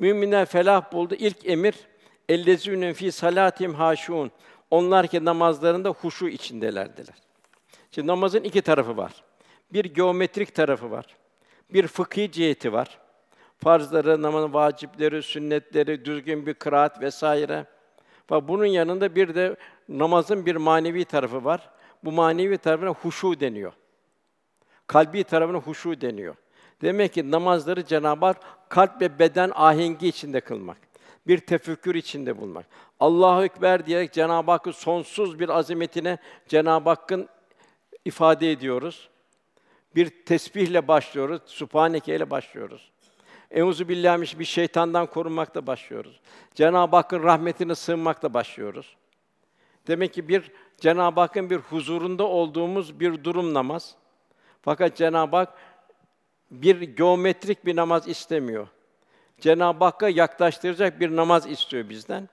Müminler felah buldu. İlk emir ellezîne fî salâtim haşûn. Onlar ki namazlarında huşu içindelerdiler. Şimdi namazın iki tarafı var. Bir geometrik tarafı var. Bir fıkhi ciheti var. Farzları, namazın vacipleri, sünnetleri, düzgün bir kıraat vesaire. Ve bunun yanında bir de namazın bir manevi tarafı var. Bu manevi tarafına huşu deniyor. Kalbi tarafına huşu deniyor. Demek ki namazları Cenab-ı Hak kalp ve beden ahengi içinde kılmak. Bir tefekkür içinde bulmak. Allahu ekber diyerek Cenab-ı Hakk'ın sonsuz bir azametine Cenab-ı Hakk'ın ifade ediyoruz. Bir tesbihle başlıyoruz, Sübhaneke ile başlıyoruz. Euzu billahi bir şeytandan korunmakla başlıyoruz. Cenab-ı Hakk'ın rahmetine sığınmakla başlıyoruz. Demek ki bir Cenab-ı Hakk'ın bir huzurunda olduğumuz bir durum namaz. Fakat Cenab-ı Hak bir geometrik bir namaz istemiyor. Cenab-ı Hakk'a yaklaştıracak bir namaz istiyor bizden.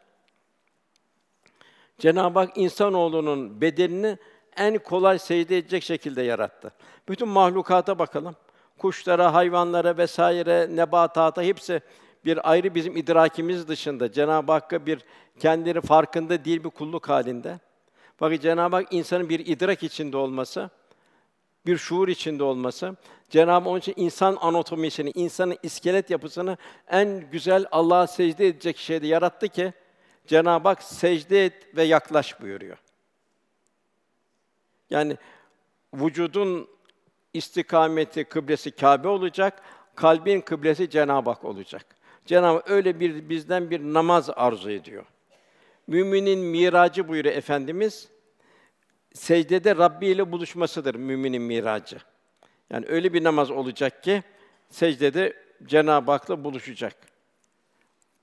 Cenab-ı Hak insanoğlunun bedenini en kolay secde edecek şekilde yarattı. Bütün mahlukata bakalım. Kuşlara, hayvanlara vesaire, nebatata hepsi bir ayrı bizim idrakimiz dışında Cenab-ı Hakk'a bir kendileri farkında değil bir kulluk halinde. Bakın Cenab-ı Hak insanın bir idrak içinde olması, bir şuur içinde olması, Cenab-ı onun için insan anatomisini, insanın iskelet yapısını en güzel Allah'a secde edecek şeyde yarattı ki Cenab-ı Hak secde et ve yaklaş buyuruyor. Yani vücudun istikameti, kıblesi Kâbe olacak, kalbin kıblesi Cenab-ı Hak olacak. Cenab-ı Hak öyle bir bizden bir namaz arzu ediyor. Müminin miracı buyuruyor efendimiz. Secdede Rabbi ile buluşmasıdır müminin miracı. Yani öyle bir namaz olacak ki secdede Cenab-ı Hak'la buluşacak.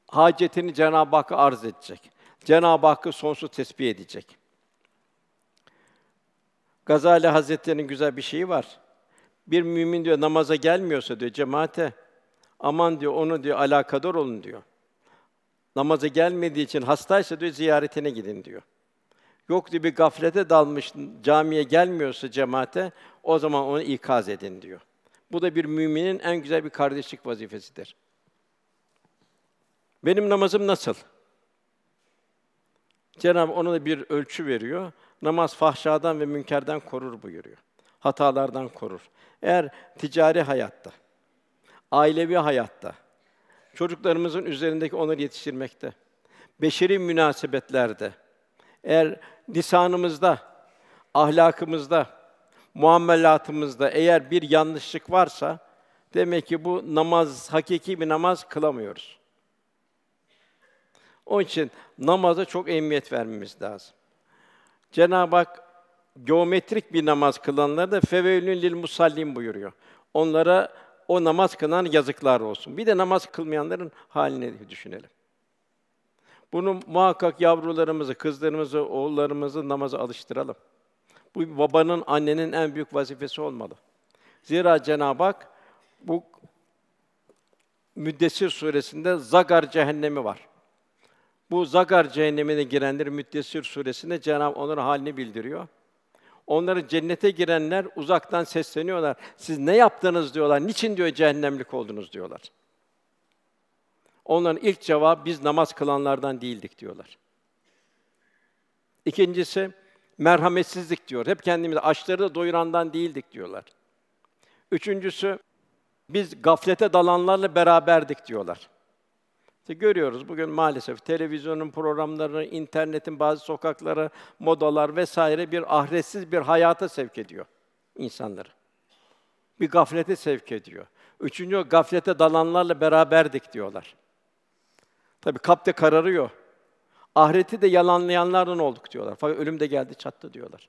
Hacetini Cenab-ı Hakk'a arz edecek. Cenab-ı Hakk'ı sonsuz tesbih edecek. Gazali Hazretleri'nin güzel bir şeyi var. Bir mümin diyor namaza gelmiyorsa diyor cemaate aman diyor onu diyor alakadar olun diyor. Namaza gelmediği için hastaysa diyor ziyaretine gidin diyor. Yok diyor bir gaflete dalmış camiye gelmiyorsa cemaate o zaman onu ikaz edin diyor. Bu da bir müminin en güzel bir kardeşlik vazifesidir. Benim namazım nasıl? Cenab-ı ona da bir ölçü veriyor. Namaz fahşadan ve münkerden korur buyuruyor. Hatalardan korur. Eğer ticari hayatta, ailevi hayatta, çocuklarımızın üzerindeki onları yetiştirmekte, beşeri münasebetlerde, eğer lisanımızda, ahlakımızda, muamelatımızda eğer bir yanlışlık varsa demek ki bu namaz hakiki bir namaz kılamıyoruz. Onun için namaza çok ehemmiyet vermemiz lazım. Cenab-ı Hak geometrik bir namaz kılanlara da feveylün lil musallin buyuruyor. Onlara o namaz kılan yazıklar olsun. Bir de namaz kılmayanların halini düşünelim. Bunu muhakkak yavrularımızı, kızlarımızı, oğullarımızı namaza alıştıralım. Bu babanın, annenin en büyük vazifesi olmalı. Zira Cenab-ı Hak bu Müddessir suresinde Zagar cehennemi var. Bu Zagar cehennemine girenler Müddessir suresinde Cenab-ı onların halini bildiriyor. Onları cennete girenler uzaktan sesleniyorlar. Siz ne yaptınız diyorlar. Niçin diyor cehennemlik oldunuz diyorlar. Onların ilk cevabı biz namaz kılanlardan değildik diyorlar. İkincisi merhametsizlik diyor. Hep kendimizi açları da doyurandan değildik diyorlar. Üçüncüsü biz gaflete dalanlarla beraberdik diyorlar. İşte görüyoruz bugün maalesef televizyonun programları, internetin bazı sokakları, modalar vesaire bir ahiretsiz bir hayata sevk ediyor insanları. Bir gaflete sevk ediyor. Üçüncü gaflete dalanlarla beraberdik diyorlar. Tabi kalpte kararıyor. Ahireti de yalanlayanlardan olduk diyorlar. Fakat ölüm de geldi çattı diyorlar.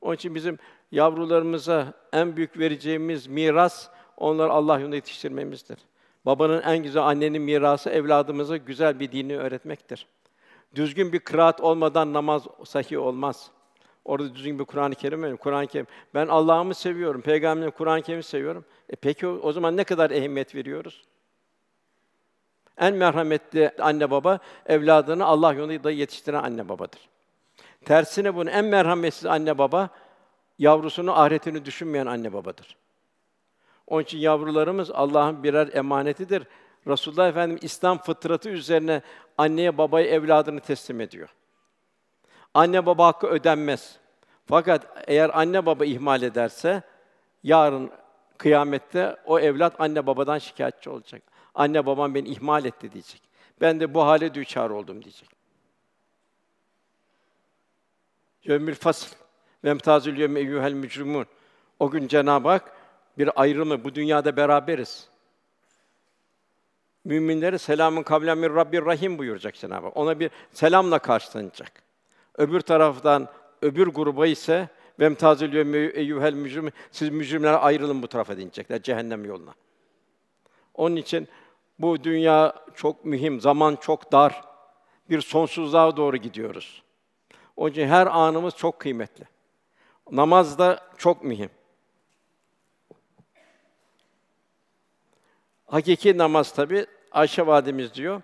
Onun için bizim yavrularımıza en büyük vereceğimiz miras onları Allah yolunda yetiştirmemizdir. Babanın en güzel annenin mirası evladımıza güzel bir dini öğretmektir. Düzgün bir kıraat olmadan namaz sahih olmaz. Orada düzgün bir Kur'an-ı Kerim var. Kur'an-ı Kerim. Ben Allah'ımı seviyorum, peygamberim Kur'an-ı Kerim'i seviyorum. E peki o, o zaman ne kadar ehemmiyet veriyoruz? En merhametli anne baba evladını Allah yolunda yetiştiren anne babadır. Tersine bunun en merhametsiz anne baba yavrusunu ahiretini düşünmeyen anne babadır. Onun için yavrularımız Allah'ın birer emanetidir. Resulullah Efendimiz İslam fıtratı üzerine anneye babaya evladını teslim ediyor. Anne baba hakkı ödenmez. Fakat eğer anne baba ihmal ederse yarın kıyamette o evlat anne babadan şikayetçi olacak. Anne babam beni ihmal etti diyecek. Ben de bu hale düçar oldum diyecek. Yevmül fasl ve emtazül yevme eyyuhel mücrimun. O gün Cenab-ı Hak bir ayrımı bu dünyada beraberiz. Müminlere selamın kavlen min Rabbir Rahim buyuracak Cenab-ı Hak. Ona bir selamla karşılanacak. Öbür taraftan öbür gruba ise ve emtazül yevme eyyuhel mücrim siz mücrimler ayrılın bu tarafa diyecekler cehennem yoluna. Onun için bu dünya çok mühim, zaman çok dar. Bir sonsuzluğa doğru gidiyoruz. Onun için her anımız çok kıymetli. Namaz da çok mühim. Hakiki namaz tabi Ayşe validemiz diyor.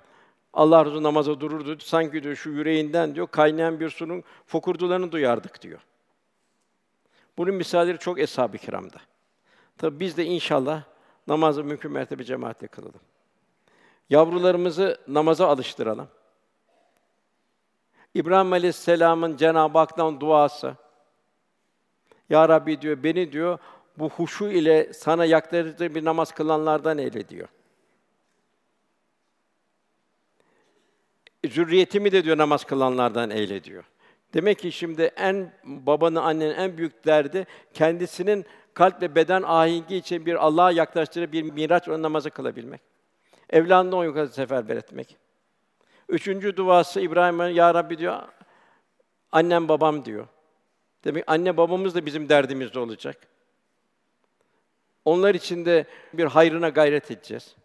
Allah razı namaza dururdu. Sanki diyor şu yüreğinden diyor kaynayan bir sunun fokurdularını duyardık diyor. Bunun misalleri çok eshab-ı kiramda. Tabi biz de inşallah namazı mümkün mertebe cemaatle kılalım. Yavrularımızı namaza alıştıralım. İbrahim Aleyhisselam'ın Cenab-ı Hak'tan duası. Ya Rabbi diyor, beni diyor bu huşu ile sana yaklaştığı bir namaz kılanlardan eyle diyor. Zürriyetimi de diyor namaz kılanlardan eyle diyor. Demek ki şimdi en babanın annenin en büyük derdi kendisinin kalp ve beden ahengi için bir Allah'a yaklaştırıp bir miraç namazı kılabilmek. Evladını o yukarı seferber etmek. Üçüncü duası İbrahim'e Ya Rabbi diyor, annem babam diyor. Demek anne babamız da bizim derdimizde olacak. Onlar için de bir hayrına gayret edeceğiz.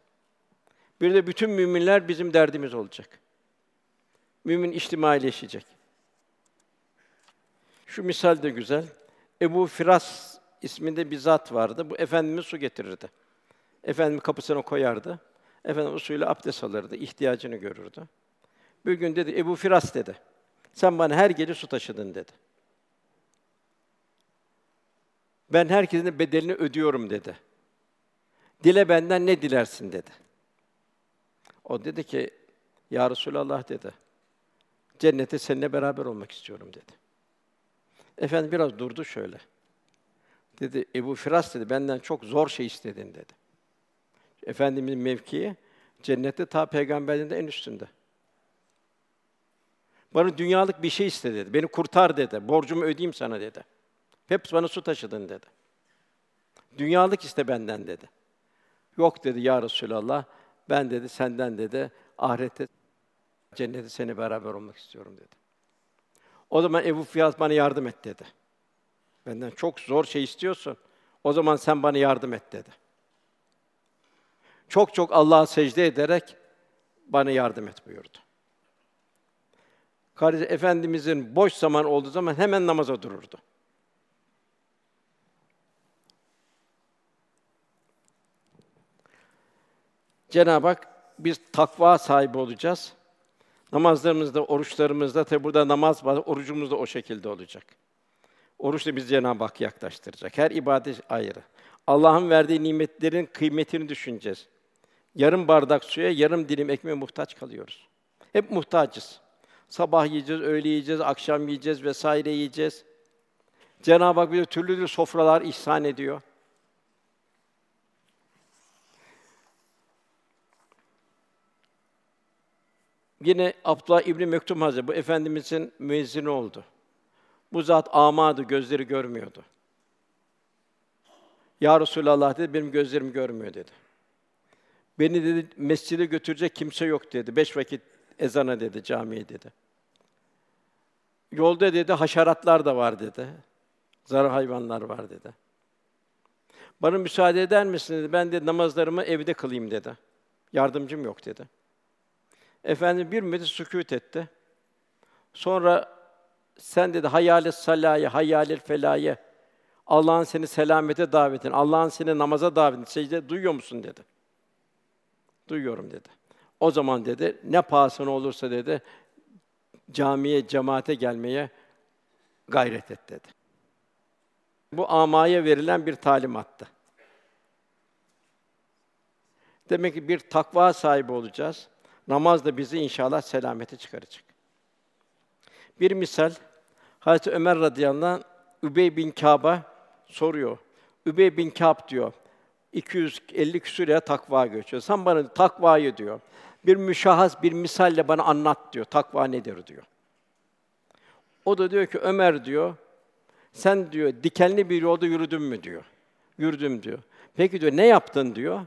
Bir de bütün müminler bizim derdimiz olacak. Mümin içtimaileşecek. Şu misal de güzel. Ebu Firas isminde bir zat vardı. Bu efendimiz su getirirdi. Efendim kapısına koyardı. Efendim usulü abdest alırdı, ihtiyacını görürdü. Bir gün dedi, Ebu Firas dedi, sen bana her gece su taşıdın dedi. Ben herkesin bedelini ödüyorum dedi. Dile benden ne dilersin dedi. O dedi ki, Ya Resulallah dedi, cennete seninle beraber olmak istiyorum dedi. Efendim biraz durdu şöyle. Dedi, Ebu Firas dedi, benden çok zor şey istedin dedi. Efendimizin mevkii cennette ta peygamberliğinde en üstünde. Bana dünyalık bir şey iste dedi. Beni kurtar dedi. Borcumu ödeyeyim sana dedi. Hep bana su taşıdın dedi. Dünyalık iste benden dedi. Yok dedi ya Resulallah. Ben dedi senden dedi ahirette cennete seni beraber olmak istiyorum dedi. O zaman Ebu Fiyat bana yardım et dedi. Benden çok zor şey istiyorsun. O zaman sen bana yardım et dedi. Çok çok Allah'a secde ederek bana yardım et buyurdu. Kardeş Efendimizin boş zaman olduğu zaman hemen namaza dururdu. Cenab-ı Hak biz takva sahibi olacağız. Namazlarımızda, oruçlarımızda tabi burada namaz orucumuz da o şekilde olacak. Oruç da biz Cenab-ı Hak yaklaştıracak. Her ibadet ayrı. Allah'ın verdiği nimetlerin kıymetini düşüneceğiz. Yarım bardak suya, yarım dilim ekmeğe muhtaç kalıyoruz. Hep muhtacız. Sabah yiyeceğiz, öğle yiyeceğiz, akşam yiyeceğiz vesaire yiyeceğiz. Cenab-ı Hak bize türlü türlü sofralar ihsan ediyor. Yine Abdullah İbni Mektum Hazretleri, bu Efendimizin müezzini oldu. Bu zat amadı, gözleri görmüyordu. Ya Resulallah dedi, benim gözlerim görmüyor dedi. Beni dedi mescide götürecek kimse yok dedi. Beş vakit ezana dedi, camiye dedi. Yolda dedi haşeratlar da var dedi. Zarar hayvanlar var dedi. Bana müsaade eder misin dedi. Ben de namazlarımı evde kılayım dedi. Yardımcım yok dedi. Efendim bir müddet sükût etti. Sonra sen dedi hayal salaye, hayal felaye. Allah'ın seni selamete davetin, Allah'ın seni namaza davetin, secde duyuyor musun dedi. Duyuyorum dedi. O zaman dedi, ne pahasına olursa dedi, camiye, cemaate gelmeye gayret et dedi. Bu amaya verilen bir talimattı. Demek ki bir takva sahibi olacağız. Namaz da bizi inşallah selamete çıkaracak. Bir misal, Hazreti Ömer radıyallahu anh, Übey bin Kâb'a soruyor. Übey bin Kâb diyor, 250 küsur lira takva göçüyor. Sen bana takvayı diyor. Bir müşahhas, bir misalle bana anlat diyor. Takva nedir diyor. O da diyor ki Ömer diyor, sen diyor dikenli bir yolda yürüdün mü diyor. Yürüdüm diyor. Peki diyor ne yaptın diyor.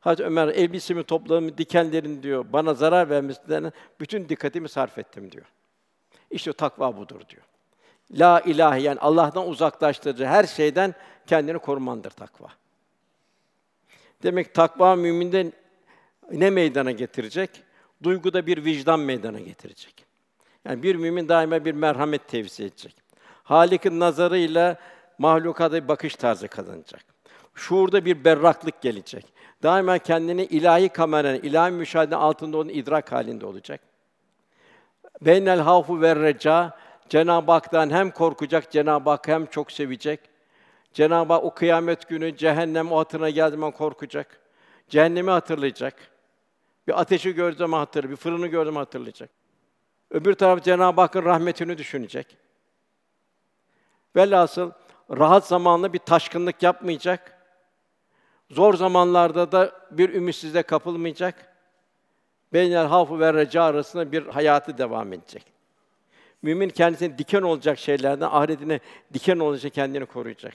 Hazreti Ömer elbisemi topladım, dikenlerin diyor bana zarar vermesinden bütün dikkatimi sarf ettim diyor. İşte takva budur diyor. La ilahe yani Allah'tan uzaklaştırıcı her şeyden kendini korumandır takva. Demek takva müminde ne meydana getirecek? Duyguda bir vicdan meydana getirecek. Yani bir mümin daima bir merhamet tevzi edecek. Halik'in nazarıyla mahlukata bir bakış tarzı kazanacak. Şuurda bir berraklık gelecek. Daima kendini ilahi kameranın, ilahi müşahede altında onun idrak halinde olacak. Beynel havfu ve reca Cenab-ı Hak'tan hem korkacak, Cenab-ı Hak hem çok sevecek. Cenab-ı Hak o kıyamet günü cehennem o hatırına geldiği zaman korkacak. Cehennemi hatırlayacak. Bir ateşi gördüğü zaman hatırlayacak, bir fırını gördüğü zaman hatırlayacak. Öbür taraf Cenab-ı Hakk'ın rahmetini düşünecek. Velhasıl rahat zamanla bir taşkınlık yapmayacak. Zor zamanlarda da bir ümitsizliğe kapılmayacak. Beynel havfu ve reca arasında bir hayatı devam edecek. Mümin kendisine diken olacak şeylerden ahiretine diken olacak kendini koruyacak.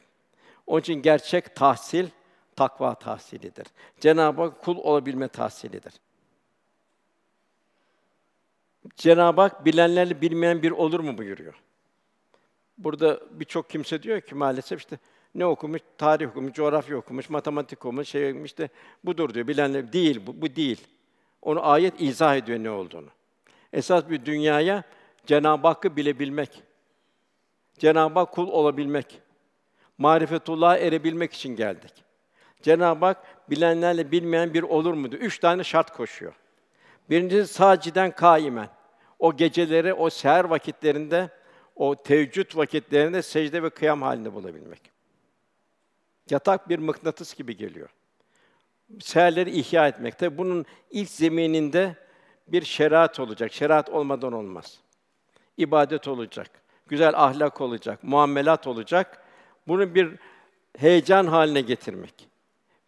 Onun için gerçek tahsil takva tahsilidir. Cenab-ı Hak kul olabilme tahsilidir. Cenab-ı Hak bilenlerle bilmeyen bir olur mu buyuruyor. Burada birçok kimse diyor ki maalesef işte ne okumuş? Tarih okumuş, coğrafya okumuş, matematik okumuş, şey okumuş işte budur diyor. Bilenler değil bu, bu değil. Onu ayet izah ediyor ne olduğunu. Esas bir dünyaya Cenab-ı Hakk'ı bilebilmek, Cenab-ı Hak kul olabilmek, marifetullah'a erebilmek için geldik. Cenab-ı Hak bilenlerle bilmeyen bir olur mu diyor. Üç tane şart koşuyor. Birincisi saciden kaimen. O geceleri, o seher vakitlerinde, o teheccüd vakitlerinde secde ve kıyam halinde bulabilmek. Yatak bir mıknatıs gibi geliyor. Seherleri ihya etmek. Tabi bunun ilk zemininde bir şeriat olacak. Şeriat olmadan olmaz. İbadet olacak. Güzel ahlak olacak, muamelat olacak. Bunu bir heyecan haline getirmek.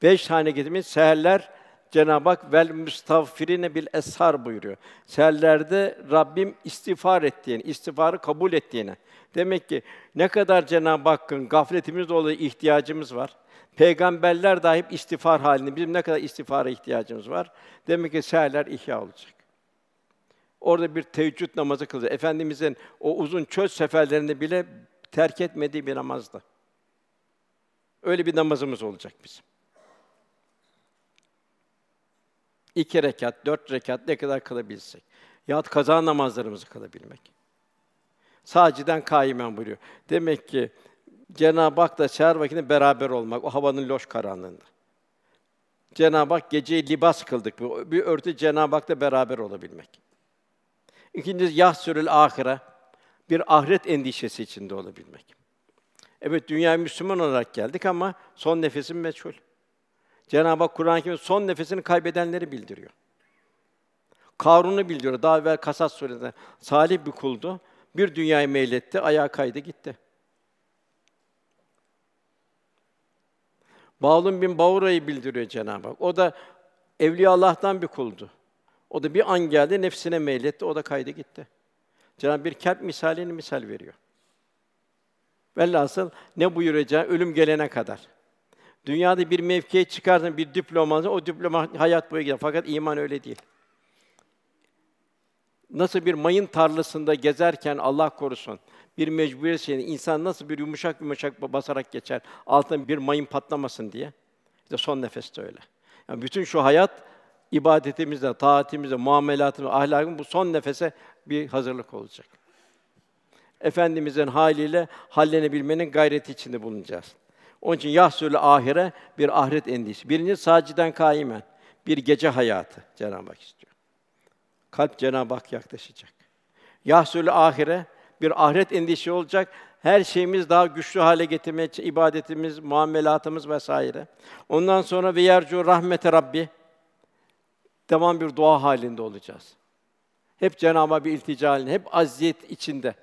Beş haline getirmek, seherler Cenab-ı Hak vel müstağfirine bil eshar buyuruyor. Seherlerde Rabbim istiğfar ettiğini, istiğfarı kabul ettiğini. Demek ki ne kadar Cenab-ı Hakk'ın gafletimiz dolayı ihtiyacımız var. Peygamberler dahi istiğfar halinde. Bizim ne kadar istiğfara ihtiyacımız var. Demek ki seherler ihya olacak. Orada bir teheccüd namazı kılacak. Efendimizin o uzun çöl seferlerinde bile terk etmediği bir namazdı. Öyle bir namazımız olacak bizim. İki rekat, dört rekat ne kadar kılabilsek. Yahut kaza namazlarımızı kılabilmek. Saciden kaimen buyuruyor. Demek ki Cenab-ı Hak da seher vakitinde beraber olmak, o havanın loş karanlığında. Cenab-ı Hak geceyi libas kıldık. Bir örtü Cenab-ı Hak'la beraber olabilmek. İkincisi yahsürül ahire. Bir ahiret endişesi içinde olabilmek. Evet dünyaya Müslüman olarak geldik ama son nefesim meçhul. Cenab-ı Hak Kur'an-ı Kerim'de son nefesini kaybedenleri bildiriyor. Karun'u bildiriyor. Daha evvel Kasas suresinde salih bir kuldu. Bir dünyayı meyletti, ayağa kaydı gitti. Bağlum bin Bavra'yı bildiriyor Cenab-ı Hak. O da evliya Allah'tan bir kuldu. O da bir an geldi, nefsine meyletti, o da kaydı gitti. Cenab-ı bir kalp misalini misal veriyor. Velhasıl ne buyuracağı ölüm gelene kadar. Dünyada bir mevkiye çıkarsın, bir diplomanı, o diploma hayat boyu gider. Fakat iman öyle değil. Nasıl bir mayın tarlasında gezerken Allah korusun, bir mecburiyet şeyini insan nasıl bir yumuşak yumuşak basarak geçer, altından bir mayın patlamasın diye. İşte son nefeste öyle. Yani bütün şu hayat ibadetimizde, taatimizde, muamelatımızda, ahlakımızda bu son nefese bir hazırlık olacak. Efendimizin haliyle hallenebilmenin gayreti içinde bulunacağız. Onun için yahsülü ahire bir ahiret endişesi. Birinci saciden kaimen bir gece hayatı Cenab-ı Hak istiyor. Kalp Cenab-ı Hak yaklaşacak. Yahsülü ahire bir ahiret endişesi olacak. Her şeyimiz daha güçlü hale getirmeye ibadetimiz, muamelatımız vesaire. Ondan sonra ve yercu rahmete Rabbi devam bir dua halinde olacağız. Hep Cenab-ı Hak bir iltica halinde, hep aziyet içinde.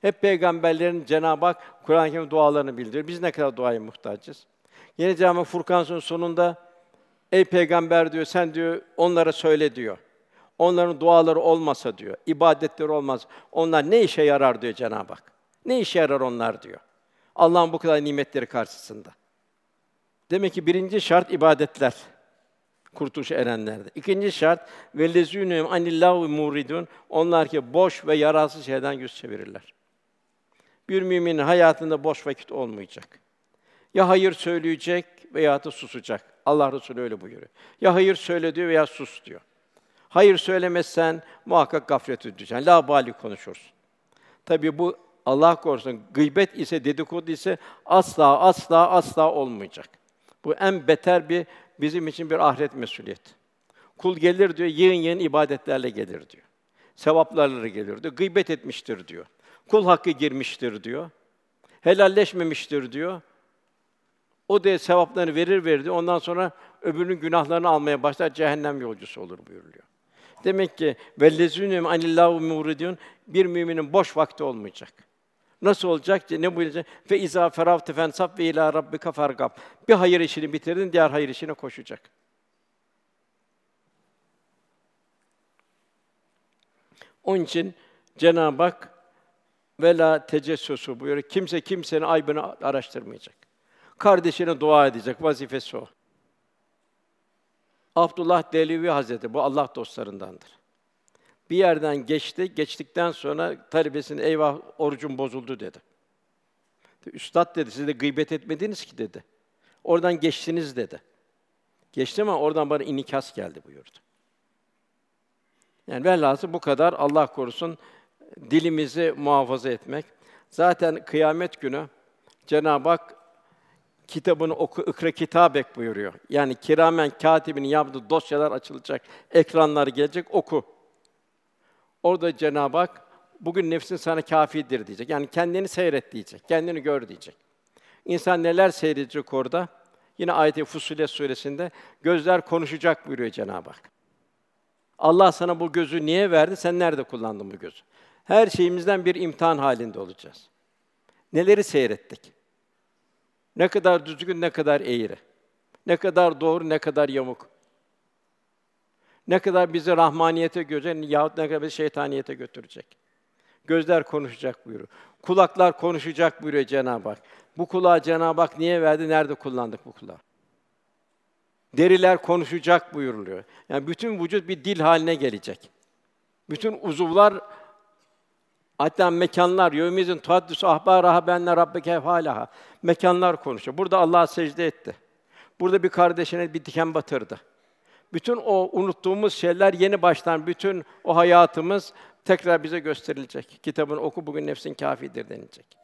Hep peygamberlerin Cenab-ı Hak Kur'an-ı Kerim dualarını bildiriyor. Biz ne kadar duaya muhtacız? Yine Cenab-ı Furkan sonunda ey peygamber diyor sen diyor onlara söyle diyor. Onların duaları olmasa diyor, ibadetleri olmaz. Onlar ne işe yarar diyor Cenab-ı Hak. Ne işe yarar onlar diyor. Allah'ın bu kadar nimetleri karşısında. Demek ki birinci şart ibadetler. Kurtuluş erenlerde. İkinci şart velezûnûm anillâhu muridun. Onlar ki boş ve yararsız şeyden yüz çevirirler. Bir müminin hayatında boş vakit olmayacak. Ya hayır söyleyecek veya da susacak. Allah Resulü öyle buyuruyor. Ya hayır söyle diyor veya sus diyor. Hayır söylemezsen muhakkak gaflet düşeceksin. La bali konuşursun. Tabii bu Allah korusun gıybet ise dedikodu ise asla asla asla olmayacak. Bu en beter bir bizim için bir ahiret mesuliyet. Kul gelir diyor, yığın yığın ibadetlerle gelir diyor. Sevaplarla gelir diyor. Gıybet etmiştir diyor. Kul hakkı girmiştir diyor. Helalleşmemiştir diyor. O da sevaplarını verir verir Ondan sonra öbürünün günahlarını almaya başlar, cehennem yolcusu olur buyuruluyor. Demek ki vellezûnüm anillahu muridun bir müminin boş vakti olmayacak. Nasıl olacak? Ne buyuracak? Fe izâ feravte fensab ve ilâ rabbika fargab. Bir hayır işini bitirdin, diğer hayır işine koşacak. Onun için Cenab-ı Hak vela tecessusu buyuruyor. Kimse kimsenin aybını araştırmayacak. Kardeşine dua edecek, vazifesi o. Abdullah Delevi Hazreti bu Allah dostlarındandır. Bir yerden geçti, geçtikten sonra talebesine eyvah orucum bozuldu dedi. Üstad dedi, siz de gıybet etmediniz ki dedi. Oradan geçtiniz dedi. Geçti ama oradan bana inikas geldi buyurdu. Yani velhâsıl bu kadar Allah korusun dilimizi muhafaza etmek. Zaten kıyamet günü Cenab-ı Hak kitabını oku, ikra kitabek buyuruyor. Yani kiramen katibinin yaptığı dosyalar açılacak, ekranlar gelecek, oku. Orada Cenab-ı Hak bugün nefsin sana kafidir diyecek. Yani kendini seyret diyecek, kendini gör diyecek. İnsan neler seyredecek orada? Yine ayet-i Fussilet suresinde gözler konuşacak buyuruyor Cenab-ı Hak. Allah sana bu gözü niye verdi? Sen nerede kullandın bu gözü? Her şeyimizden bir imtihan halinde olacağız. Neleri seyrettik? Ne kadar düzgün, ne kadar eğri. Ne kadar doğru, ne kadar yamuk. Ne kadar bizi rahmaniyete götürecek yahut ne kadar bizi şeytaniyete götürecek. Gözler konuşacak buyuruyor. Kulaklar konuşacak buyuruyor Cenab-ı Hak. Bu kulağı Cenab-ı Hak niye verdi? Nerede kullandık bu kulağı? Deriler konuşacak buyuruluyor. Yani bütün vücut bir dil haline gelecek. Bütün uzuvlar Hatta mekanlar, yevmizin tuhaddüsü ahbar rahabenle rabbeke halaha. Mekanlar konuşuyor. Burada Allah secde etti. Burada bir kardeşine bir diken batırdı. Bütün o unuttuğumuz şeyler yeni baştan bütün o hayatımız tekrar bize gösterilecek. Kitabını oku bugün nefsin kafidir denilecek.